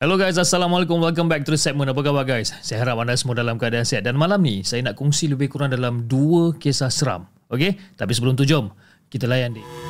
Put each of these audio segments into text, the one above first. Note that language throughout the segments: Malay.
Hello guys, Assalamualaikum. Welcome back to the segment. Apa khabar guys? Saya harap anda semua dalam keadaan sihat. Dan malam ni, saya nak kongsi lebih kurang dalam dua kisah seram. Okay? Tapi sebelum tu, jom kita layan dia.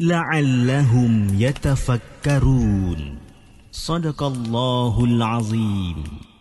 la'allahum yatafakkarun. Sadaqallahul azim.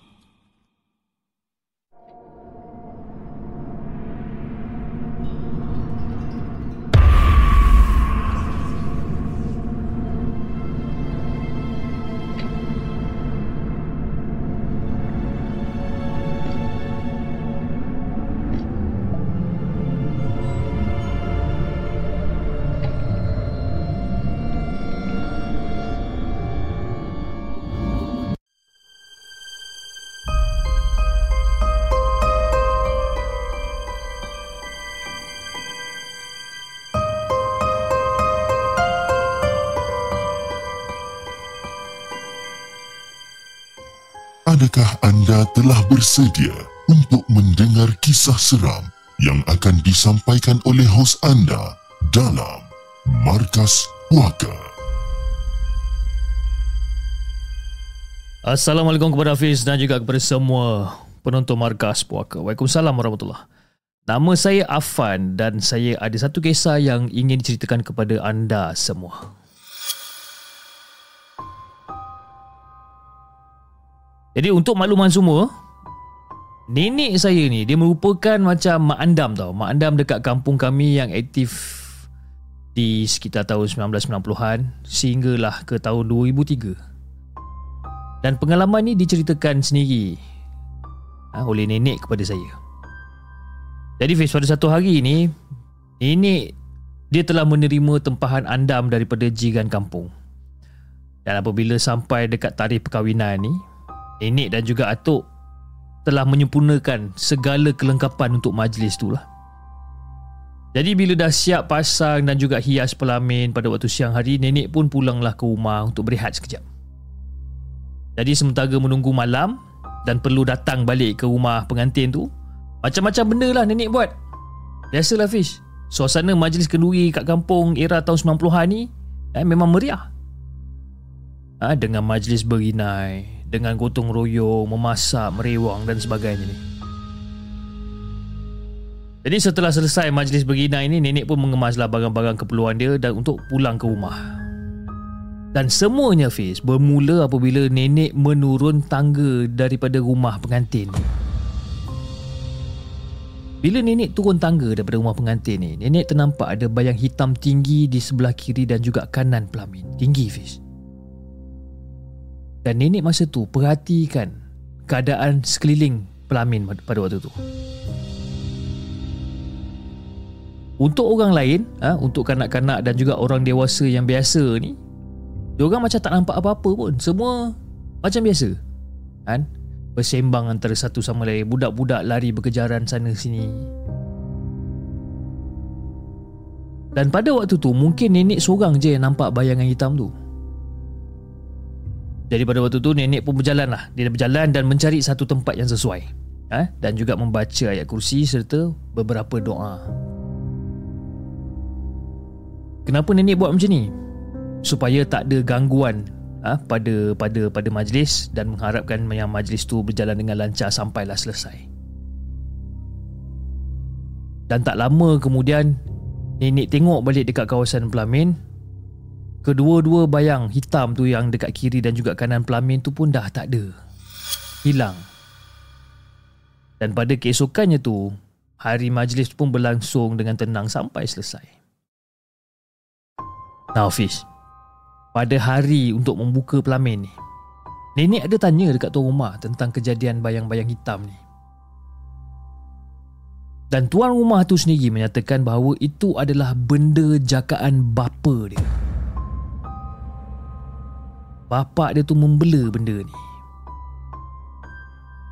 Telah bersedia untuk mendengar kisah seram yang akan disampaikan oleh hos anda dalam Markas Puaka? Assalamualaikum kepada Hafiz dan juga kepada semua penonton Markas Puaka. Waalaikumsalam warahmatullahi Nama saya Afan dan saya ada satu kisah yang ingin diceritakan kepada anda semua. Jadi untuk makluman semua, nenek saya ni dia merupakan macam mak andam tau. Mak andam dekat kampung kami yang aktif di sekitar tahun 1990-an sehinggalah ke tahun 2003. Dan pengalaman ni diceritakan sendiri ha, oleh nenek kepada saya. Jadi Fiz, pada satu hari ni, nenek dia telah menerima tempahan andam daripada jiran kampung. Dan apabila sampai dekat tarikh perkahwinan ni, nenek dan juga atuk telah menyempurnakan segala kelengkapan untuk majlis tu lah. Jadi bila dah siap pasang dan juga hias pelamin pada waktu siang hari, nenek pun pulanglah ke rumah untuk berehat sekejap. Jadi sementara menunggu malam dan perlu datang balik ke rumah pengantin tu, macam-macam benda lah nenek buat. Biasalah Fish, suasana majlis kenduri kat kampung era tahun 90-an ni eh, memang meriah. Ha, dengan majlis berinai, dengan gotong royong, memasak, merewang dan sebagainya ni. Jadi setelah selesai majlis bergina ini, nenek pun mengemaslah barang-barang keperluan dia dan untuk pulang ke rumah. Dan semuanya Fiz bermula apabila nenek menurun tangga daripada rumah pengantin. Bila nenek turun tangga daripada rumah pengantin ni, nenek ternampak ada bayang hitam tinggi di sebelah kiri dan juga kanan pelamin. Tinggi Fiz. Dan nenek masa tu perhatikan keadaan sekeliling pelamin pada waktu tu. Untuk orang lain, ha, untuk kanak-kanak dan juga orang dewasa yang biasa ni, diorang macam tak nampak apa-apa pun. Semua macam biasa. Kan? Bersembang antara satu sama lain. Budak-budak lari berkejaran sana sini. Dan pada waktu tu, mungkin nenek seorang je yang nampak bayangan hitam tu. Jadi pada waktu tu, nenek pun berjalan lah. Dia berjalan dan mencari satu tempat yang sesuai. Ha? Dan juga membaca ayat kursi serta beberapa doa. Kenapa nenek buat macam ni? Supaya tak ada gangguan ha, pada pada pada majlis dan mengharapkan yang majlis tu berjalan dengan lancar sampailah selesai. Dan tak lama kemudian nenek tengok balik dekat kawasan pelamin kedua-dua bayang hitam tu yang dekat kiri dan juga kanan pelamin tu pun dah tak ada. Hilang. Dan pada keesokannya tu hari majlis pun berlangsung dengan tenang sampai selesai. Now Fish, pada hari untuk membuka pelamin ni. Nenek ada tanya dekat tuan rumah tentang kejadian bayang-bayang hitam ni. Dan tuan rumah tu sendiri menyatakan bahawa itu adalah benda jagaan bapa dia. Bapak dia tu membela benda ni.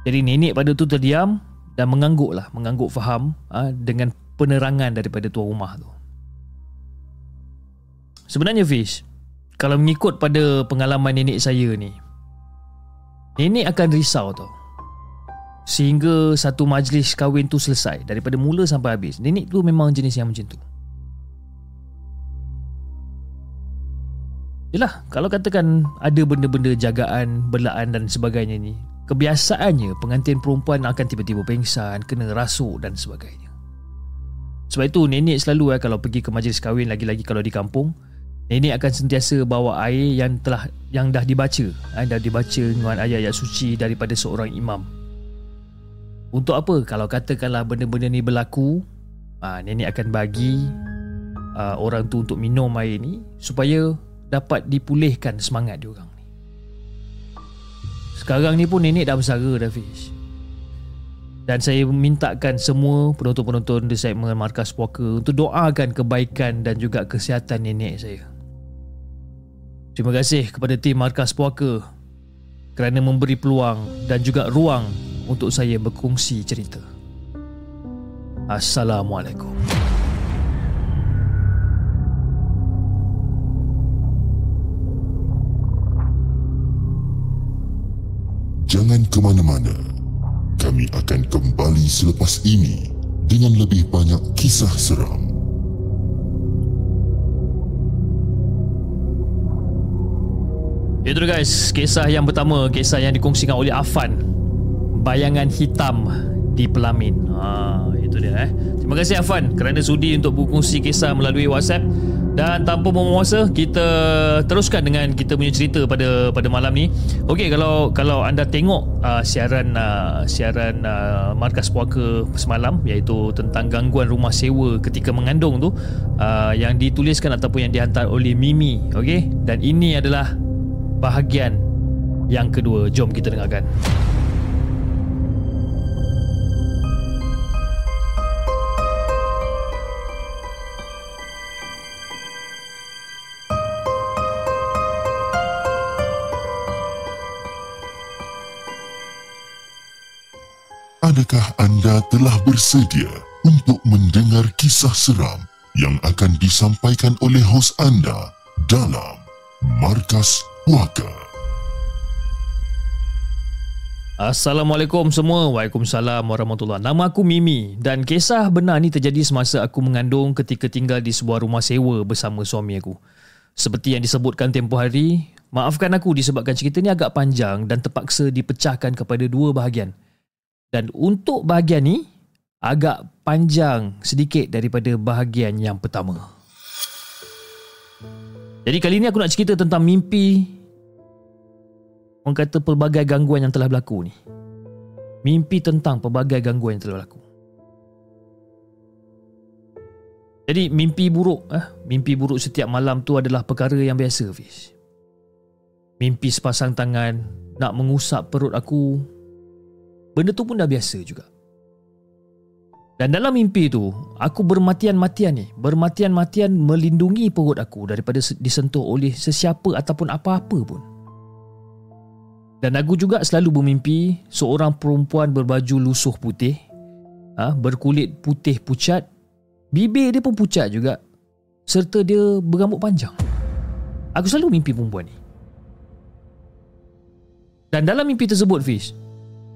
Jadi nenek pada tu terdiam dan mengangguk lah, mengangguk faham ha, dengan penerangan daripada tuan rumah tu. Sebenarnya Fish, kalau mengikut pada pengalaman nenek saya ni, nenek akan risau tau sehingga satu majlis kahwin tu selesai daripada mula sampai habis nenek tu memang jenis yang macam tu Yelah, kalau katakan ada benda-benda jagaan, belaan dan sebagainya ni, kebiasaannya pengantin perempuan akan tiba-tiba pengsan, kena rasuk dan sebagainya. Sebab itu nenek selalu eh, kalau pergi ke majlis kahwin lagi-lagi kalau di kampung, nenek akan sentiasa bawa air yang telah yang dah dibaca, eh, dah dibaca dengan ayat-ayat suci daripada seorang imam untuk apa? Kalau katakanlah benda-benda ni berlaku, uh, nenek akan bagi uh, orang tu untuk minum air ni supaya dapat dipulihkan semangat dia orang ni. Sekarang ni pun nenek dah bersara dah Fish. Dan saya mintakan semua penonton-penonton di segmen Markas Puaka untuk doakan kebaikan dan juga kesihatan nenek saya. Terima kasih kepada tim Markas Puaka kerana memberi peluang dan juga ruang untuk saya berkongsi cerita. Assalamualaikum. Jangan ke mana-mana. Kami akan kembali selepas ini dengan lebih banyak kisah seram. Itu guys, kisah yang pertama, kisah yang dikongsikan oleh Afan bayangan hitam di pelamin. Ha, itu dia eh. Terima kasih Afan kerana sudi untuk berkongsi kisah melalui WhatsApp. Dan tanpa memuasa kita teruskan dengan kita punya cerita pada pada malam ni. Okey kalau kalau anda tengok uh, siaran uh, siaran uh, Markas Puaka semalam iaitu tentang gangguan rumah sewa ketika mengandung tu uh, yang dituliskan ataupun yang dihantar oleh Mimi, okey? Dan ini adalah bahagian yang kedua. Jom kita dengarkan. Adakah anda telah bersedia untuk mendengar kisah seram yang akan disampaikan oleh hos anda dalam Markas Puaka? Assalamualaikum semua. Waalaikumsalam warahmatullahi Nama aku Mimi dan kisah benar ni terjadi semasa aku mengandung ketika tinggal di sebuah rumah sewa bersama suami aku. Seperti yang disebutkan tempoh hari, maafkan aku disebabkan cerita ni agak panjang dan terpaksa dipecahkan kepada dua bahagian. Dan untuk bahagian ni agak panjang sedikit daripada bahagian yang pertama. Jadi kali ni aku nak cerita tentang mimpi orang kata pelbagai gangguan yang telah berlaku ni. Mimpi tentang pelbagai gangguan yang telah berlaku. Jadi mimpi buruk eh, mimpi buruk setiap malam tu adalah perkara yang biasa Fiz. Mimpi sepasang tangan nak mengusap perut aku benda tu pun dah biasa juga. Dan dalam mimpi tu, aku bermatian-matian ni, bermatian-matian melindungi perut aku daripada disentuh oleh sesiapa ataupun apa-apa pun. Dan aku juga selalu bermimpi seorang perempuan berbaju lusuh putih, ha, berkulit putih pucat, bibir dia pun pucat juga, serta dia berambut panjang. Aku selalu mimpi perempuan ni. Dan dalam mimpi tersebut, Fish,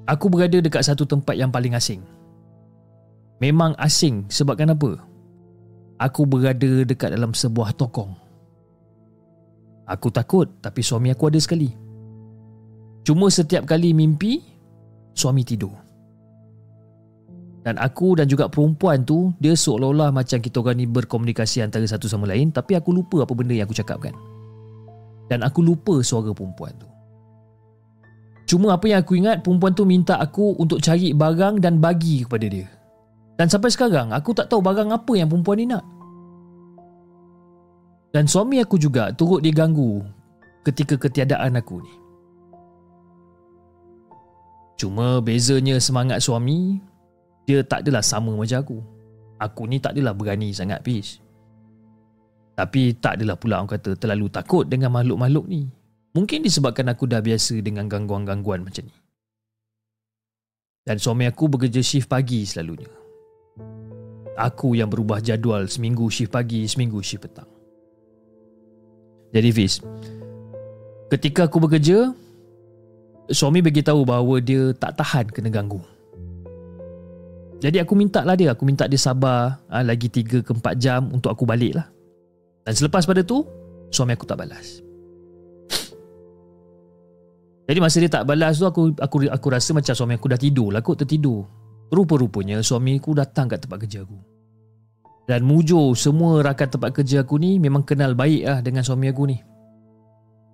Aku berada dekat satu tempat yang paling asing. Memang asing sebab kenapa? Aku berada dekat dalam sebuah tokong. Aku takut tapi suami aku ada sekali. Cuma setiap kali mimpi, suami tidur. Dan aku dan juga perempuan tu, dia seolah-olah macam kita orang ni berkomunikasi antara satu sama lain tapi aku lupa apa benda yang aku cakapkan. Dan aku lupa suara perempuan tu. Cuma apa yang aku ingat perempuan tu minta aku untuk cari barang dan bagi kepada dia. Dan sampai sekarang aku tak tahu barang apa yang perempuan ni nak. Dan suami aku juga turut diganggu ketika ketiadaan aku ni. Cuma bezanya semangat suami, dia tak adalah sama macam aku. Aku ni tak adalah berani sangat, Fiz. Tapi tak adalah pula orang kata terlalu takut dengan makhluk-makhluk ni. Mungkin disebabkan aku dah biasa dengan gangguan-gangguan macam ni. Dan suami aku bekerja shift pagi selalunya. Aku yang berubah jadual seminggu shift pagi, seminggu shift petang. Jadi Fiz, ketika aku bekerja, suami beritahu bahawa dia tak tahan kena ganggu. Jadi aku minta lah dia, aku minta dia sabar ha, lagi 3 ke 4 jam untuk aku balik lah. Dan selepas pada tu Suami aku tak balas Jadi masa dia tak balas tu Aku aku aku rasa macam suami aku dah tidur lah Aku tertidur. Rupa-rupanya suami aku datang kat tempat kerja aku. Dan mujur semua rakan tempat kerja aku ni Memang kenal baik lah dengan suami aku ni.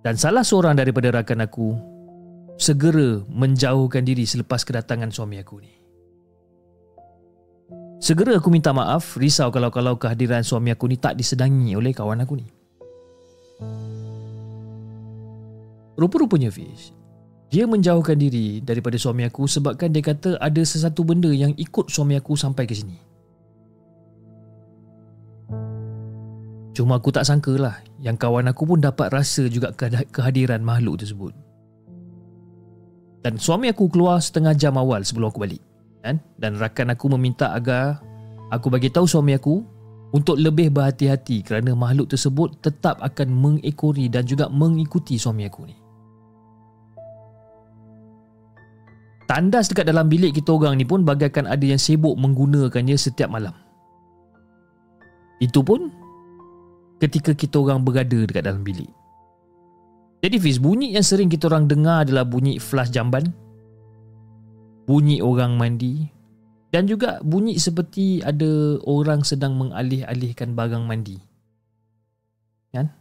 Dan salah seorang daripada rakan aku Segera menjauhkan diri selepas kedatangan suami aku ni. Segera aku minta maaf, risau kalau-kalau kehadiran suami aku ni tak disedangi oleh kawan aku ni. Rupa-rupanya Fish, dia menjauhkan diri daripada suami aku sebabkan dia kata ada sesuatu benda yang ikut suami aku sampai ke sini. Cuma aku tak sangka lah yang kawan aku pun dapat rasa juga kehadiran makhluk tersebut. Dan suami aku keluar setengah jam awal sebelum aku balik kan? Dan rakan aku meminta agar aku bagi tahu suami aku untuk lebih berhati-hati kerana makhluk tersebut tetap akan mengekori dan juga mengikuti suami aku ni. Tandas dekat dalam bilik kita orang ni pun bagaikan ada yang sibuk menggunakannya setiap malam. Itu pun ketika kita orang berada dekat dalam bilik. Jadi Fiz, bunyi yang sering kita orang dengar adalah bunyi flash jamban bunyi orang mandi dan juga bunyi seperti ada orang sedang mengalih-alihkan barang mandi. Kan?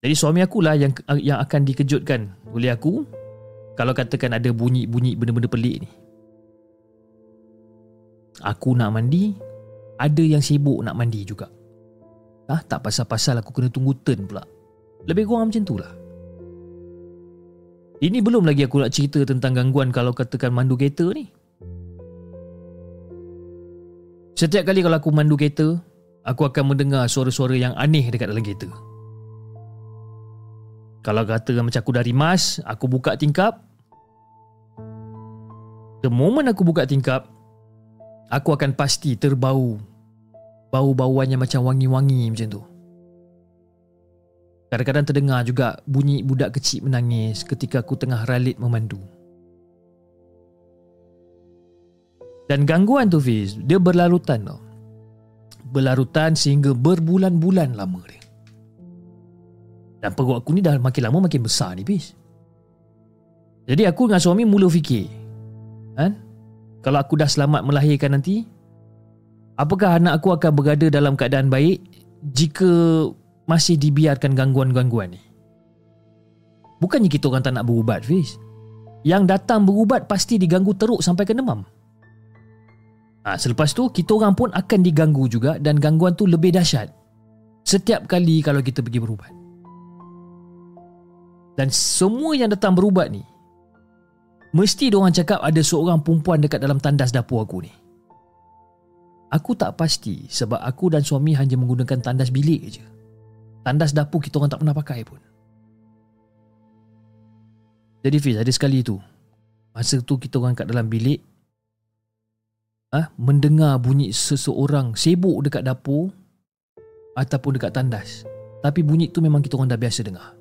Jadi suami aku lah yang yang akan dikejutkan oleh aku kalau katakan ada bunyi-bunyi benda-benda pelik ni. Aku nak mandi, ada yang sibuk nak mandi juga. Ah, tak pasal-pasal aku kena tunggu turn pula. Lebih kurang macam tu lah. Ini belum lagi aku nak cerita tentang gangguan kalau katakan mandu kereta ni. Setiap kali kalau aku mandu kereta, aku akan mendengar suara-suara yang aneh dekat dalam kereta. Kalau kata macam aku dari mas, aku buka tingkap. The moment aku buka tingkap, aku akan pasti terbau. Bau-bauannya macam wangi-wangi macam tu. Kadang-kadang terdengar juga bunyi budak kecil menangis ketika aku tengah ralit memandu. Dan gangguan tu Fiz, dia berlarutan tau. Berlarutan sehingga berbulan-bulan lama dia. Dan perut aku ni dah makin lama makin besar ni Fiz. Jadi aku dengan suami mula fikir. Kan? Kalau aku dah selamat melahirkan nanti, apakah anak aku akan berada dalam keadaan baik jika masih dibiarkan gangguan-gangguan ni. Bukannya kita orang tak nak berubat, Fiz. Yang datang berubat pasti diganggu teruk sampai ke demam. Ha, selepas tu, kita orang pun akan diganggu juga dan gangguan tu lebih dahsyat. Setiap kali kalau kita pergi berubat. Dan semua yang datang berubat ni, mesti diorang cakap ada seorang perempuan dekat dalam tandas dapur aku ni. Aku tak pasti sebab aku dan suami hanya menggunakan tandas bilik je. Tandas dapur kita orang tak pernah pakai pun Jadi Fiz ada sekali tu Masa tu kita orang kat dalam bilik ah Mendengar bunyi seseorang sibuk dekat dapur Ataupun dekat tandas Tapi bunyi tu memang kita orang dah biasa dengar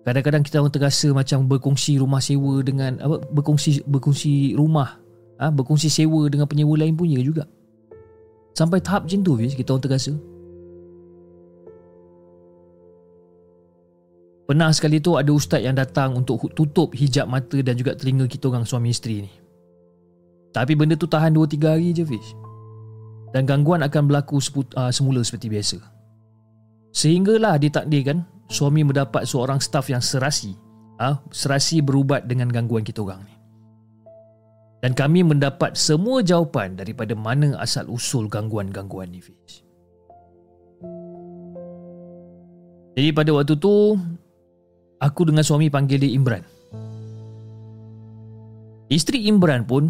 Kadang-kadang kita orang terasa macam berkongsi rumah sewa dengan apa berkongsi berkongsi rumah ah ha, berkongsi sewa dengan penyewa lain punya juga. Sampai tahap macam tu Fiz kita orang terasa. Pernah sekali tu ada ustaz yang datang untuk tutup hijab mata dan juga telinga kita orang suami isteri ni. Tapi benda tu tahan 2-3 hari je Fish. Dan gangguan akan berlaku uh, semula seperti biasa. Sehinggalah ditakdirkan suami mendapat seorang staf yang serasi. Uh, serasi berubat dengan gangguan kita orang ni. Dan kami mendapat semua jawapan daripada mana asal usul gangguan-gangguan ni Fish. Jadi pada waktu tu aku dengan suami panggil dia Imran. Isteri Imran pun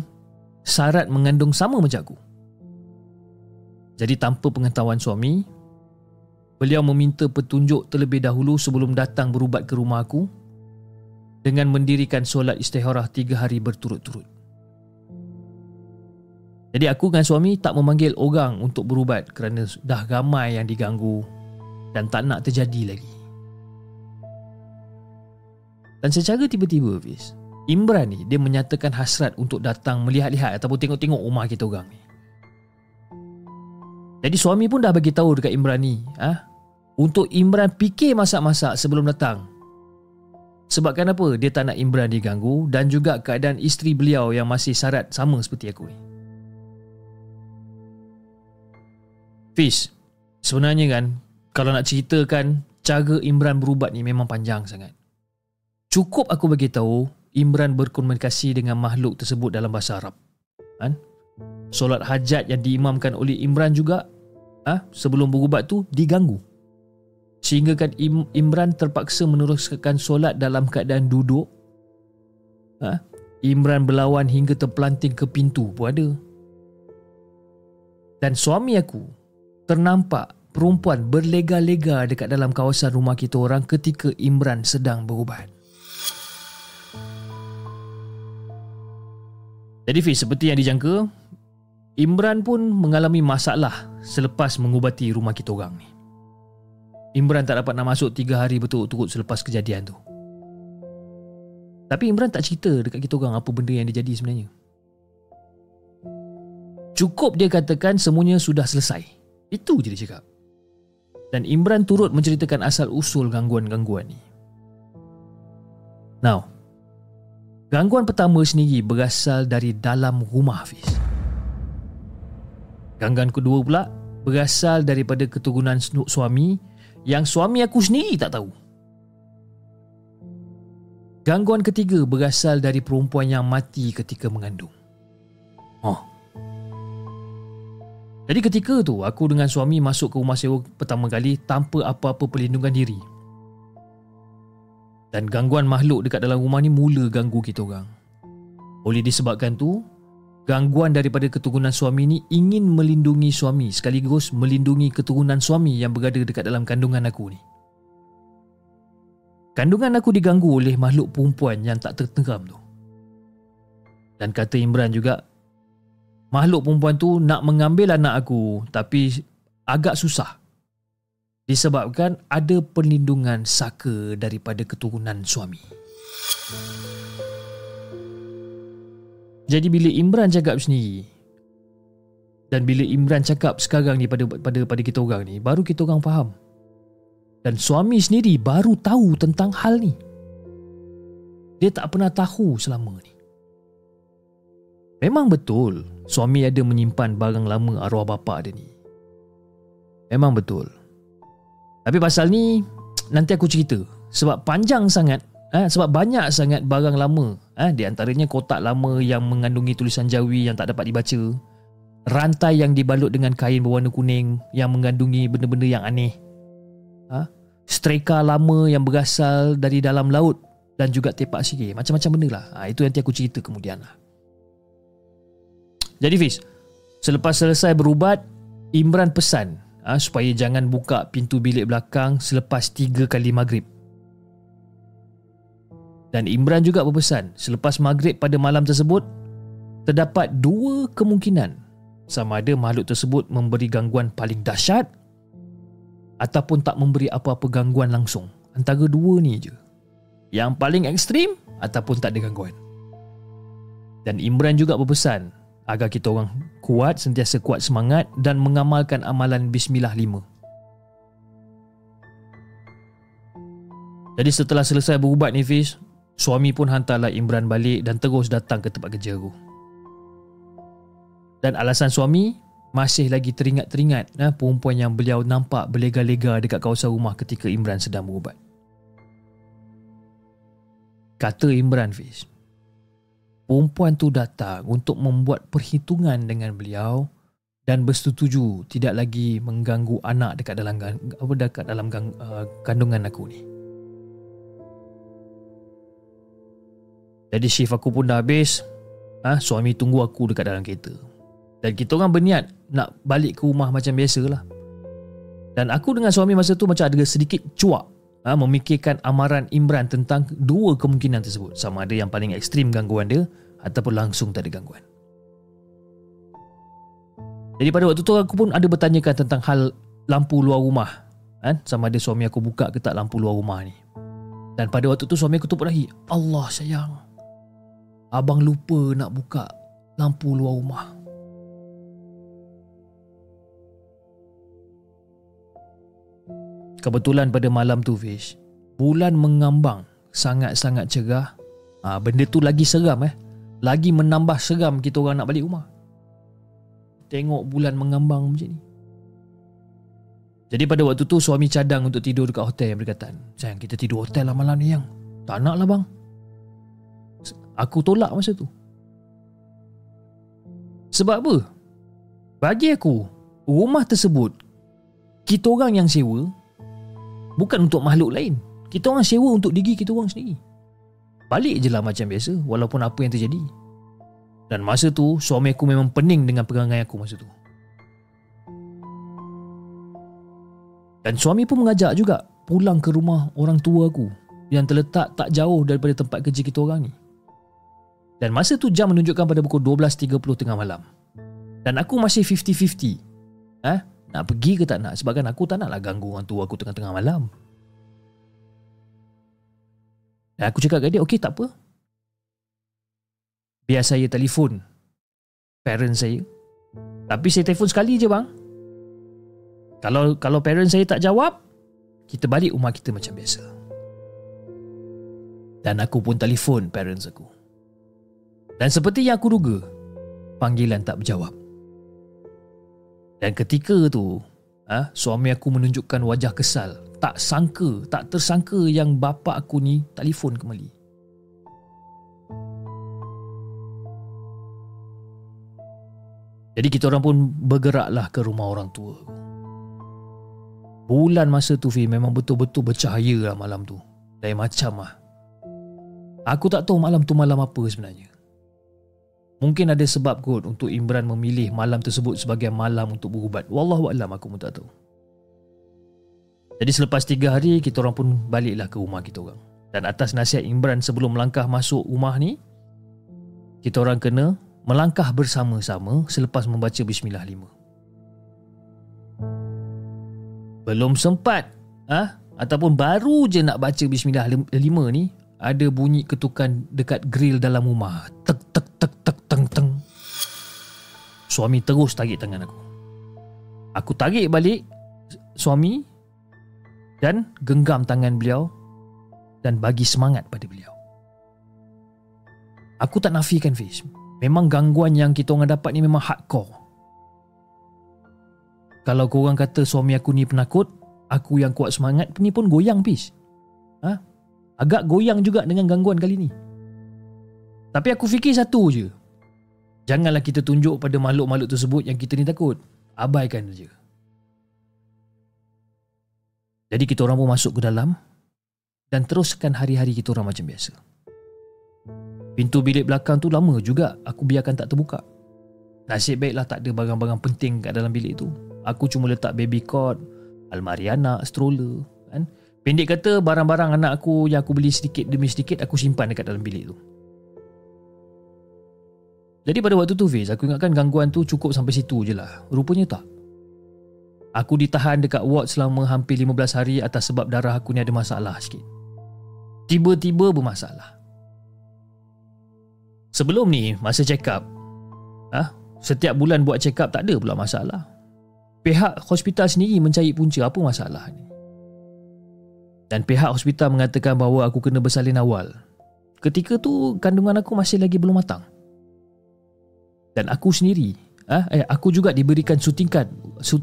syarat mengandung sama macam aku. Jadi tanpa pengetahuan suami, beliau meminta petunjuk terlebih dahulu sebelum datang berubat ke rumah aku dengan mendirikan solat istiharah tiga hari berturut-turut. Jadi aku dengan suami tak memanggil orang untuk berubat kerana dah ramai yang diganggu dan tak nak terjadi lagi. Dan secara tiba-tiba Fiz, Imran ni dia menyatakan hasrat untuk datang melihat-lihat ataupun tengok-tengok rumah kita orang ni. Jadi suami pun dah bagi tahu dekat Imran ni, ah, untuk Imran fikir masak-masak sebelum datang. Sebabkan apa? Dia tak nak Imran diganggu dan juga keadaan isteri beliau yang masih syarat sama seperti aku ni. Fiz, sebenarnya kan kalau nak ceritakan cara Imran berubat ni memang panjang sangat. Cukup aku bagi tahu Imran berkomunikasi dengan makhluk tersebut dalam bahasa Arab. Kan? Solat hajat yang diimamkan oleh Imran juga ha? sebelum berubat tu diganggu. Sehingga kan Im- Imran terpaksa meneruskan solat dalam keadaan duduk. Ha? Imran berlawan hingga terpelanting ke pintu pun ada. Dan suami aku ternampak perempuan berlega-lega dekat dalam kawasan rumah kita orang ketika Imran sedang berubat. Jadi Fiz, seperti yang dijangka, Imran pun mengalami masalah selepas mengubati rumah kita orang ni. Imran tak dapat nak masuk 3 hari betul-betul selepas kejadian tu. Tapi Imran tak cerita dekat kita orang apa benda yang dia jadi sebenarnya. Cukup dia katakan semuanya sudah selesai. Itu je dia cakap. Dan Imran turut menceritakan asal usul gangguan-gangguan ni. Now, gangguan pertama sendiri berasal dari dalam rumah Hafiz. Gangguan kedua pula berasal daripada keturunan suami yang suami aku sendiri tak tahu. Gangguan ketiga berasal dari perempuan yang mati ketika mengandung. Oh. Jadi ketika tu aku dengan suami masuk ke rumah sewa pertama kali tanpa apa-apa perlindungan diri. Dan gangguan makhluk dekat dalam rumah ni mula ganggu kita orang. Oleh disebabkan tu, gangguan daripada keturunan suami ni ingin melindungi suami sekaligus melindungi keturunan suami yang berada dekat dalam kandungan aku ni. Kandungan aku diganggu oleh makhluk perempuan yang tak tertengam tu. Dan kata Imran juga, makhluk perempuan tu nak mengambil anak aku tapi agak susah. Disebabkan ada perlindungan saka daripada keturunan suami. Jadi bila Imran cakap sendiri dan bila Imran cakap sekarang ni pada pada pada kita orang ni baru kita orang faham. Dan suami sendiri baru tahu tentang hal ni. Dia tak pernah tahu selama ni. Memang betul suami ada menyimpan barang lama arwah bapa dia ni. Memang betul. Tapi pasal ni nanti aku cerita sebab panjang sangat Ha, sebab banyak sangat barang lama. Ha, Di antaranya kotak lama yang mengandungi tulisan jawi yang tak dapat dibaca. Rantai yang dibalut dengan kain berwarna kuning Yang mengandungi benda-benda yang aneh. Ha, Streka lama yang berasal dari dalam laut Dan juga tepak sihir Macam-macam benda lah. Ha, Itu nanti aku cerita kemudian lah. Jadi Fiz Selepas selesai berubat Imran pesan ha, Supaya jangan buka pintu bilik belakang Selepas 3 kali maghrib dan Imran juga berpesan selepas maghrib pada malam tersebut terdapat dua kemungkinan sama ada makhluk tersebut memberi gangguan paling dahsyat ataupun tak memberi apa-apa gangguan langsung. Antara dua ni je. Yang paling ekstrim ataupun tak ada gangguan. Dan Imran juga berpesan agar kita orang kuat, sentiasa kuat semangat dan mengamalkan amalan Bismillah lima. Jadi setelah selesai berubat ni Fiz, Suami pun hantarlah Imran balik dan terus datang ke tempat kerja aku. Dan alasan suami masih lagi teringat-teringat nah, perempuan yang beliau nampak berlega-lega dekat kawasan rumah ketika Imran sedang berubat. Kata Imran Fiz, perempuan tu datang untuk membuat perhitungan dengan beliau dan bersetuju tidak lagi mengganggu anak dekat dalam apa dekat dalam gang, uh, kandungan aku ni. Jadi shift aku pun dah habis. Ha, suami tunggu aku dekat dalam kereta. Dan kita orang berniat nak balik ke rumah macam biasa lah. Dan aku dengan suami masa tu macam ada sedikit cuak ha, memikirkan amaran Imran tentang dua kemungkinan tersebut. Sama ada yang paling ekstrim gangguan dia ataupun langsung tak ada gangguan. Jadi pada waktu tu aku pun ada bertanyakan tentang hal lampu luar rumah. Kan? Sama ada suami aku buka ke tak lampu luar rumah ni. Dan pada waktu tu suami aku tu lagi. Allah sayang. Abang lupa nak buka lampu luar rumah. Kebetulan pada malam tu Fish Bulan mengambang Sangat-sangat cerah. Ha, Benda tu lagi seram eh. Lagi menambah seram kita orang nak balik rumah. Tengok bulan mengambang macam ni. Jadi pada waktu tu suami cadang untuk tidur dekat hotel yang berkatan Sayang kita tidur hotel lah malam ni yang. Tak nak lah bang Aku tolak masa tu Sebab apa? Bagi aku Rumah tersebut Kita orang yang sewa Bukan untuk makhluk lain Kita orang sewa untuk diri kita orang sendiri Balik je lah macam biasa Walaupun apa yang terjadi dan masa tu suami aku memang pening dengan perangai aku masa tu. Dan suami pun mengajak juga pulang ke rumah orang tua aku yang terletak tak jauh daripada tempat kerja kita orang ni. Dan masa tu jam menunjukkan pada pukul 12.30 tengah malam. Dan aku masih 50-50. Eh? Nak pergi ke tak nak? Sebabkan aku tak naklah ganggu orang tua aku tengah-tengah malam. Dan aku cakap kat dia, okey tak apa biar saya telefon parent saya. Tapi saya telefon sekali je bang. Kalau kalau parent saya tak jawab, kita balik rumah kita macam biasa. Dan aku pun telefon parents aku. Dan seperti yang aku duga, panggilan tak berjawab. Dan ketika tu, ha, suami aku menunjukkan wajah kesal. Tak sangka, tak tersangka yang bapa aku ni telefon kembali. Jadi kita orang pun bergeraklah ke rumah orang tua Bulan masa tu Fi memang betul-betul bercahaya lah malam tu Lain macam lah Aku tak tahu malam tu malam apa sebenarnya Mungkin ada sebab kot untuk Imran memilih malam tersebut sebagai malam untuk berubat Wallahualam aku pun tak tahu Jadi selepas tiga hari kita orang pun baliklah ke rumah kita orang Dan atas nasihat Imran sebelum melangkah masuk rumah ni Kita orang kena melangkah bersama-sama selepas membaca Bismillah lima. Belum sempat ah ha? ataupun baru je nak baca Bismillah lima ni ada bunyi ketukan dekat grill dalam rumah. Tek. Suami terus tarik tangan aku. Aku tarik balik suami dan genggam tangan beliau dan bagi semangat pada beliau. Aku tak nafikan Fiz. Memang gangguan yang kita orang dapat ni memang hardcore. Kalau korang kata suami aku ni penakut, aku yang kuat semangat ni pun goyang pis. Ha? Agak goyang juga dengan gangguan kali ni. Tapi aku fikir satu je. Janganlah kita tunjuk pada makhluk-makhluk tersebut yang kita ni takut. Abaikan je. Jadi kita orang pun masuk ke dalam dan teruskan hari-hari kita orang macam biasa. Pintu bilik belakang tu lama juga aku biarkan tak terbuka. Nasib baiklah tak ada barang-barang penting kat dalam bilik tu. Aku cuma letak baby cot, almari anak, stroller. Kan? Pendek kata barang-barang anak aku yang aku beli sedikit demi sedikit aku simpan dekat dalam bilik tu. Jadi pada waktu tu Fiz, aku ingatkan gangguan tu cukup sampai situ je lah. Rupanya tak. Aku ditahan dekat ward selama hampir 15 hari atas sebab darah aku ni ada masalah sikit. Tiba-tiba bermasalah. Sebelum ni masa check up ah, Setiap bulan buat check up tak ada pula masalah Pihak hospital sendiri mencari punca apa masalah ni Dan pihak hospital mengatakan bahawa aku kena bersalin awal Ketika tu kandungan aku masih lagi belum matang Dan aku sendiri ah, eh, Aku juga diberikan suntikan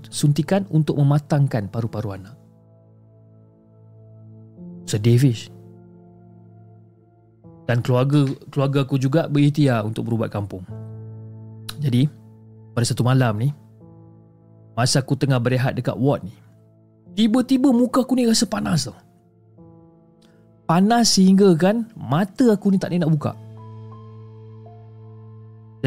Suntikan untuk mematangkan paru-paru anak. Sedih Fish. Dan keluarga keluarga aku juga berikhtiar untuk berubat kampung. Jadi, pada satu malam ni, Masa aku tengah berehat dekat ward ni Tiba-tiba muka aku ni rasa panas tau. Panas sehingga kan Mata aku ni tak boleh nak buka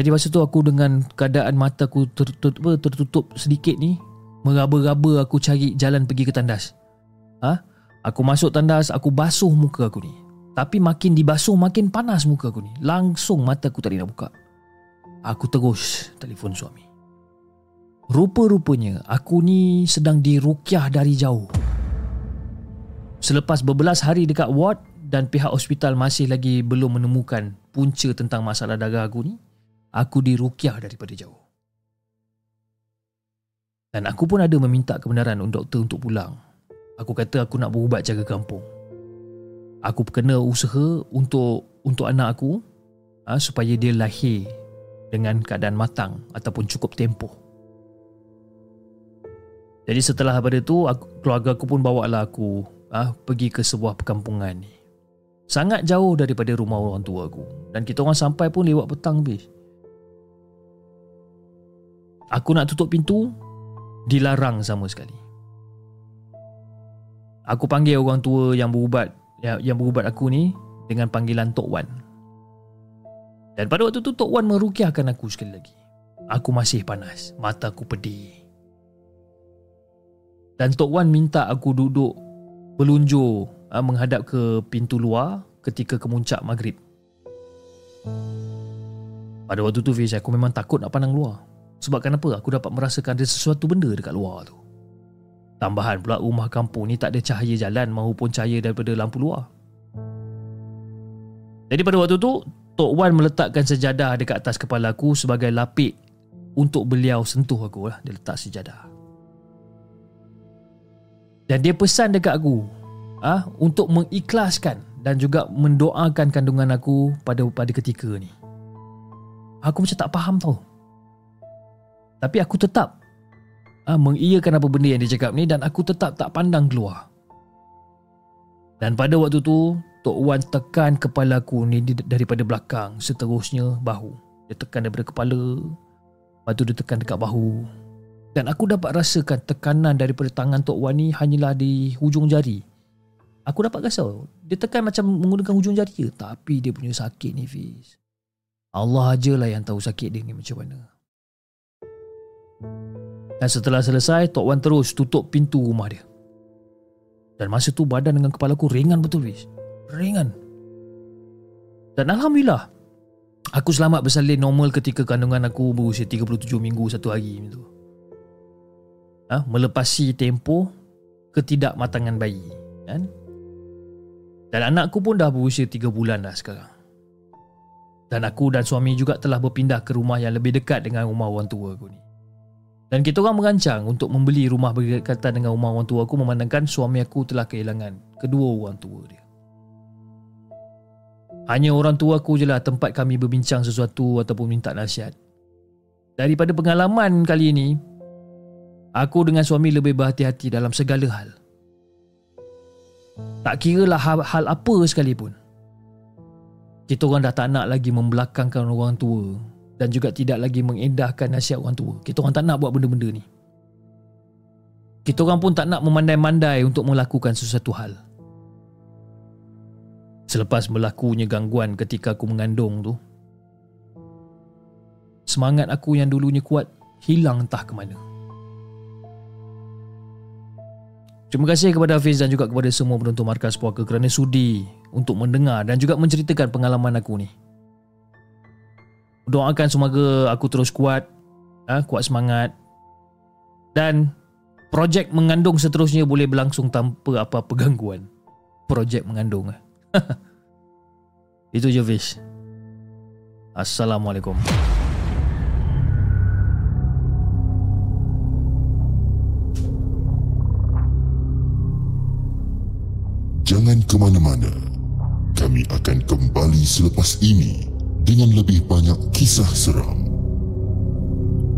Jadi masa tu aku dengan keadaan mata aku tertutup, tertutup sedikit ni Meraba-raba aku cari jalan pergi ke tandas. Ha? Aku masuk tandas Aku basuh muka aku ni. Tapi makin dibasuh Makin panas muka aku ni. Langsung mata aku boleh nak buka. Aku terus telefon suami. Rupa-rupanya aku ni sedang dirukyah dari jauh. Selepas berbelas hari dekat ward dan pihak hospital masih lagi belum menemukan punca tentang masalah darah aku ni, aku dirukyah daripada jauh. Dan aku pun ada meminta kebenaran untuk doktor untuk pulang. Aku kata aku nak berubat jaga kampung. Aku kena usaha untuk untuk anak aku ha, supaya dia lahir dengan keadaan matang ataupun cukup tempoh. Jadi setelah pada tu aku, keluarga aku pun bawa lah aku ah pergi ke sebuah perkampungan ni. Sangat jauh daripada rumah orang tua aku dan kita orang sampai pun lewat petang habis. Aku nak tutup pintu dilarang sama sekali. Aku panggil orang tua yang berubat yang, yang berubat aku ni dengan panggilan Tok Wan. Dan pada waktu tu Tok Wan merukiahkan aku sekali lagi. Aku masih panas, mata aku pedih. Dan Tok Wan minta aku duduk berlunjur uh, menghadap ke pintu luar ketika kemuncak maghrib. Pada waktu tu Fiz, aku memang takut nak pandang luar. Sebab kenapa? Aku dapat merasakan ada sesuatu benda dekat luar tu. Tambahan pula rumah kampung ni tak ada cahaya jalan maupun cahaya daripada lampu luar. Jadi pada waktu tu, Tok Wan meletakkan sejadah dekat atas kepala aku sebagai lapik untuk beliau sentuh aku lah. Dia letak sejadah. Dan dia pesan dekat aku ah ha, untuk mengikhlaskan dan juga mendoakan kandungan aku pada pada ketika ni. Aku macam tak faham tau. Tapi aku tetap ha, mengiyakan apa benda yang dia cakap ni dan aku tetap tak pandang keluar. Dan pada waktu tu, Tok Wan tekan kepala aku ni daripada belakang, seterusnya bahu. Dia tekan daripada kepala, lepas tu dia tekan dekat bahu, dan aku dapat rasakan tekanan daripada tangan Tok Wan ni hanyalah di hujung jari. Aku dapat rasa dia tekan macam menggunakan hujung jari je. Tapi dia punya sakit ni Fiz. Allah ajalah yang tahu sakit dia ni macam mana. Dan setelah selesai, Tok Wan terus tutup pintu rumah dia. Dan masa tu badan dengan kepala aku ringan betul Fiz. Ringan. Dan Alhamdulillah, aku selamat bersalin normal ketika kandungan aku berusia 37 minggu satu hari. Macam tu ha, melepasi tempoh ketidakmatangan bayi kan dan anakku pun dah berusia 3 bulan dah sekarang dan aku dan suami juga telah berpindah ke rumah yang lebih dekat dengan rumah orang tua aku ni dan kita orang merancang untuk membeli rumah berdekatan dengan rumah orang tua aku memandangkan suami aku telah kehilangan kedua orang tua dia. Hanya orang tua aku je lah tempat kami berbincang sesuatu ataupun minta nasihat. Daripada pengalaman kali ini, Aku dengan suami lebih berhati-hati dalam segala hal. Tak kira lah hal, hal apa sekalipun. Kita orang dah tak nak lagi membelakangkan orang tua dan juga tidak lagi mengendahkan nasihat orang tua. Kita orang tak nak buat benda-benda ni. Kita orang pun tak nak memandai-mandai untuk melakukan sesuatu hal. Selepas berlakunya gangguan ketika aku mengandung tu, semangat aku yang dulunya kuat hilang entah ke mana. Terima kasih kepada Hafiz dan juga kepada semua penonton Markas Puaka kerana sudi untuk mendengar dan juga menceritakan pengalaman aku ni. Doakan semoga aku terus kuat, ha, kuat semangat dan projek mengandung seterusnya boleh berlangsung tanpa apa-apa gangguan. Projek mengandung. Itu je Hafiz. Assalamualaikum. Jangan ke mana-mana. Kami akan kembali selepas ini dengan lebih banyak kisah seram.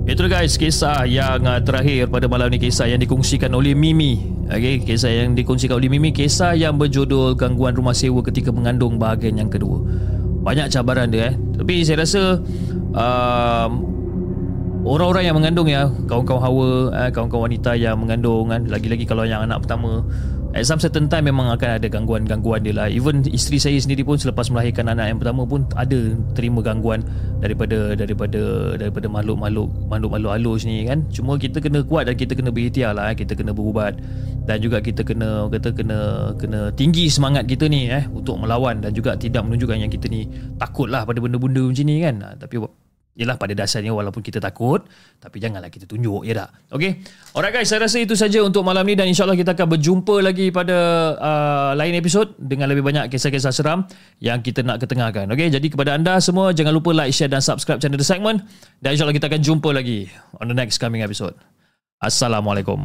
Itu guys, kisah yang uh, terakhir pada malam ni kisah yang dikongsikan oleh Mimi. Okey, kisah yang dikongsikan oleh Mimi kisah yang berjudul gangguan rumah sewa ketika mengandung bahagian yang kedua. Banyak cabaran dia eh. Tapi saya rasa um, orang-orang yang mengandung ya kawan-kawan hawa eh, kawan-kawan wanita yang mengandung kan lagi-lagi kalau yang anak pertama at some certain time memang akan ada gangguan-gangguan dia lah. Even isteri saya sendiri pun selepas melahirkan anak yang pertama pun ada terima gangguan daripada daripada daripada makhluk-makhluk makhluk-makhluk halus ni kan? Cuma kita kena kuat dan kita kena berikhtiar lah eh. kita kena berubat dan juga kita kena kata kena kena tinggi semangat kita ni eh untuk melawan dan juga tidak menunjukkan yang kita ni takut lah pada benda-benda macam ni kan? Ah, tapi Yelah pada dasarnya walaupun kita takut Tapi janganlah kita tunjuk ya tak? Okay Alright guys saya rasa itu saja untuk malam ni Dan insyaAllah kita akan berjumpa lagi pada uh, lain episod Dengan lebih banyak kisah-kisah seram Yang kita nak ketengahkan. Okay jadi kepada anda semua Jangan lupa like, share dan subscribe channel The Segment Dan insyaAllah kita akan jumpa lagi On the next coming episode. Assalamualaikum